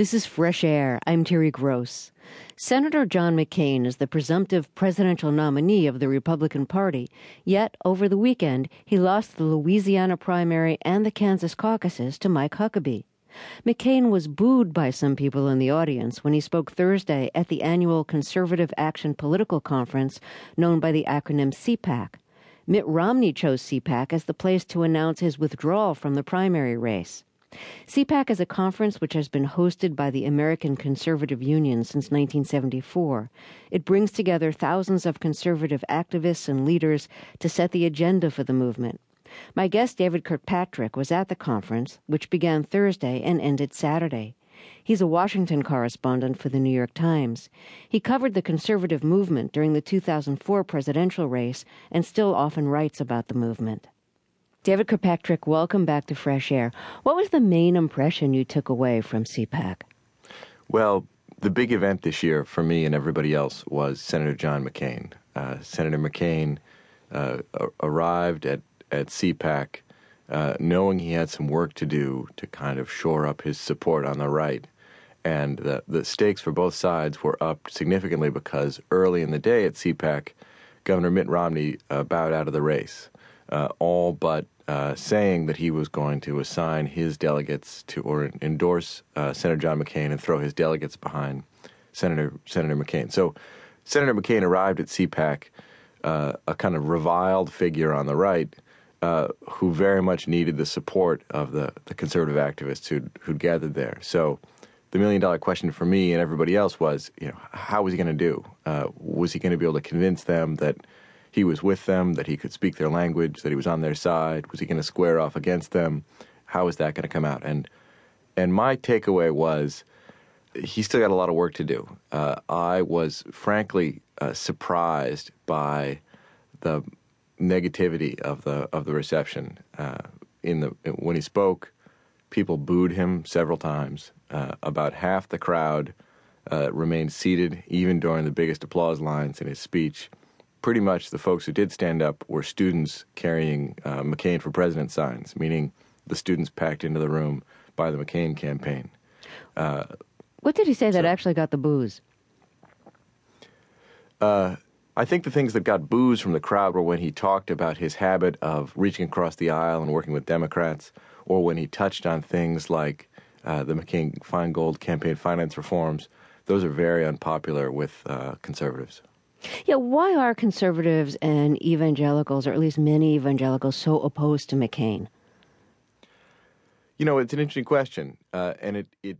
This is Fresh Air. I'm Terry Gross. Senator John McCain is the presumptive presidential nominee of the Republican Party, yet over the weekend he lost the Louisiana primary and the Kansas caucuses to Mike Huckabee. McCain was booed by some people in the audience when he spoke Thursday at the annual Conservative Action Political Conference known by the acronym CPAC. Mitt Romney chose CPAC as the place to announce his withdrawal from the primary race. CPAC is a conference which has been hosted by the American Conservative Union since 1974. It brings together thousands of conservative activists and leaders to set the agenda for the movement. My guest, David Kirkpatrick, was at the conference, which began Thursday and ended Saturday. He's a Washington correspondent for the New York Times. He covered the conservative movement during the 2004 presidential race and still often writes about the movement. David Kirkpatrick, welcome back to Fresh Air. What was the main impression you took away from CPAC? Well, the big event this year for me and everybody else was Senator John McCain. Uh, Senator McCain uh, arrived at, at CPAC uh, knowing he had some work to do to kind of shore up his support on the right. And the, the stakes for both sides were up significantly because early in the day at CPAC, Governor Mitt Romney uh, bowed out of the race uh, all but uh, saying that he was going to assign his delegates to or endorse uh, Senator John McCain and throw his delegates behind Senator Senator McCain. So Senator McCain arrived at CPAC, uh, a kind of reviled figure on the right. Uh, who very much needed the support of the, the conservative activists who'd, who'd gathered there. So, the million dollar question for me and everybody else was, you know, how was he going to do? Uh, was he going to be able to convince them that he was with them, that he could speak their language, that he was on their side? Was he going to square off against them? How is that going to come out? And and my takeaway was he still got a lot of work to do. Uh, I was frankly uh, surprised by the negativity of the of the reception. Uh, in the when he spoke, people booed him several times. Uh, about half the crowd uh, remained seated even during the biggest applause lines in his speech pretty much the folks who did stand up were students carrying uh, McCain for president signs, meaning the students packed into the room by the McCain campaign. Uh, what did he say so, that actually got the boos? Uh, I think the things that got boos from the crowd were when he talked about his habit of reaching across the aisle and working with Democrats, or when he touched on things like uh, the McCain Feingold campaign finance reforms. Those are very unpopular with uh, conservatives. Yeah, why are conservatives and evangelicals, or at least many evangelicals, so opposed to McCain? You know, it's an interesting question, uh, and it, it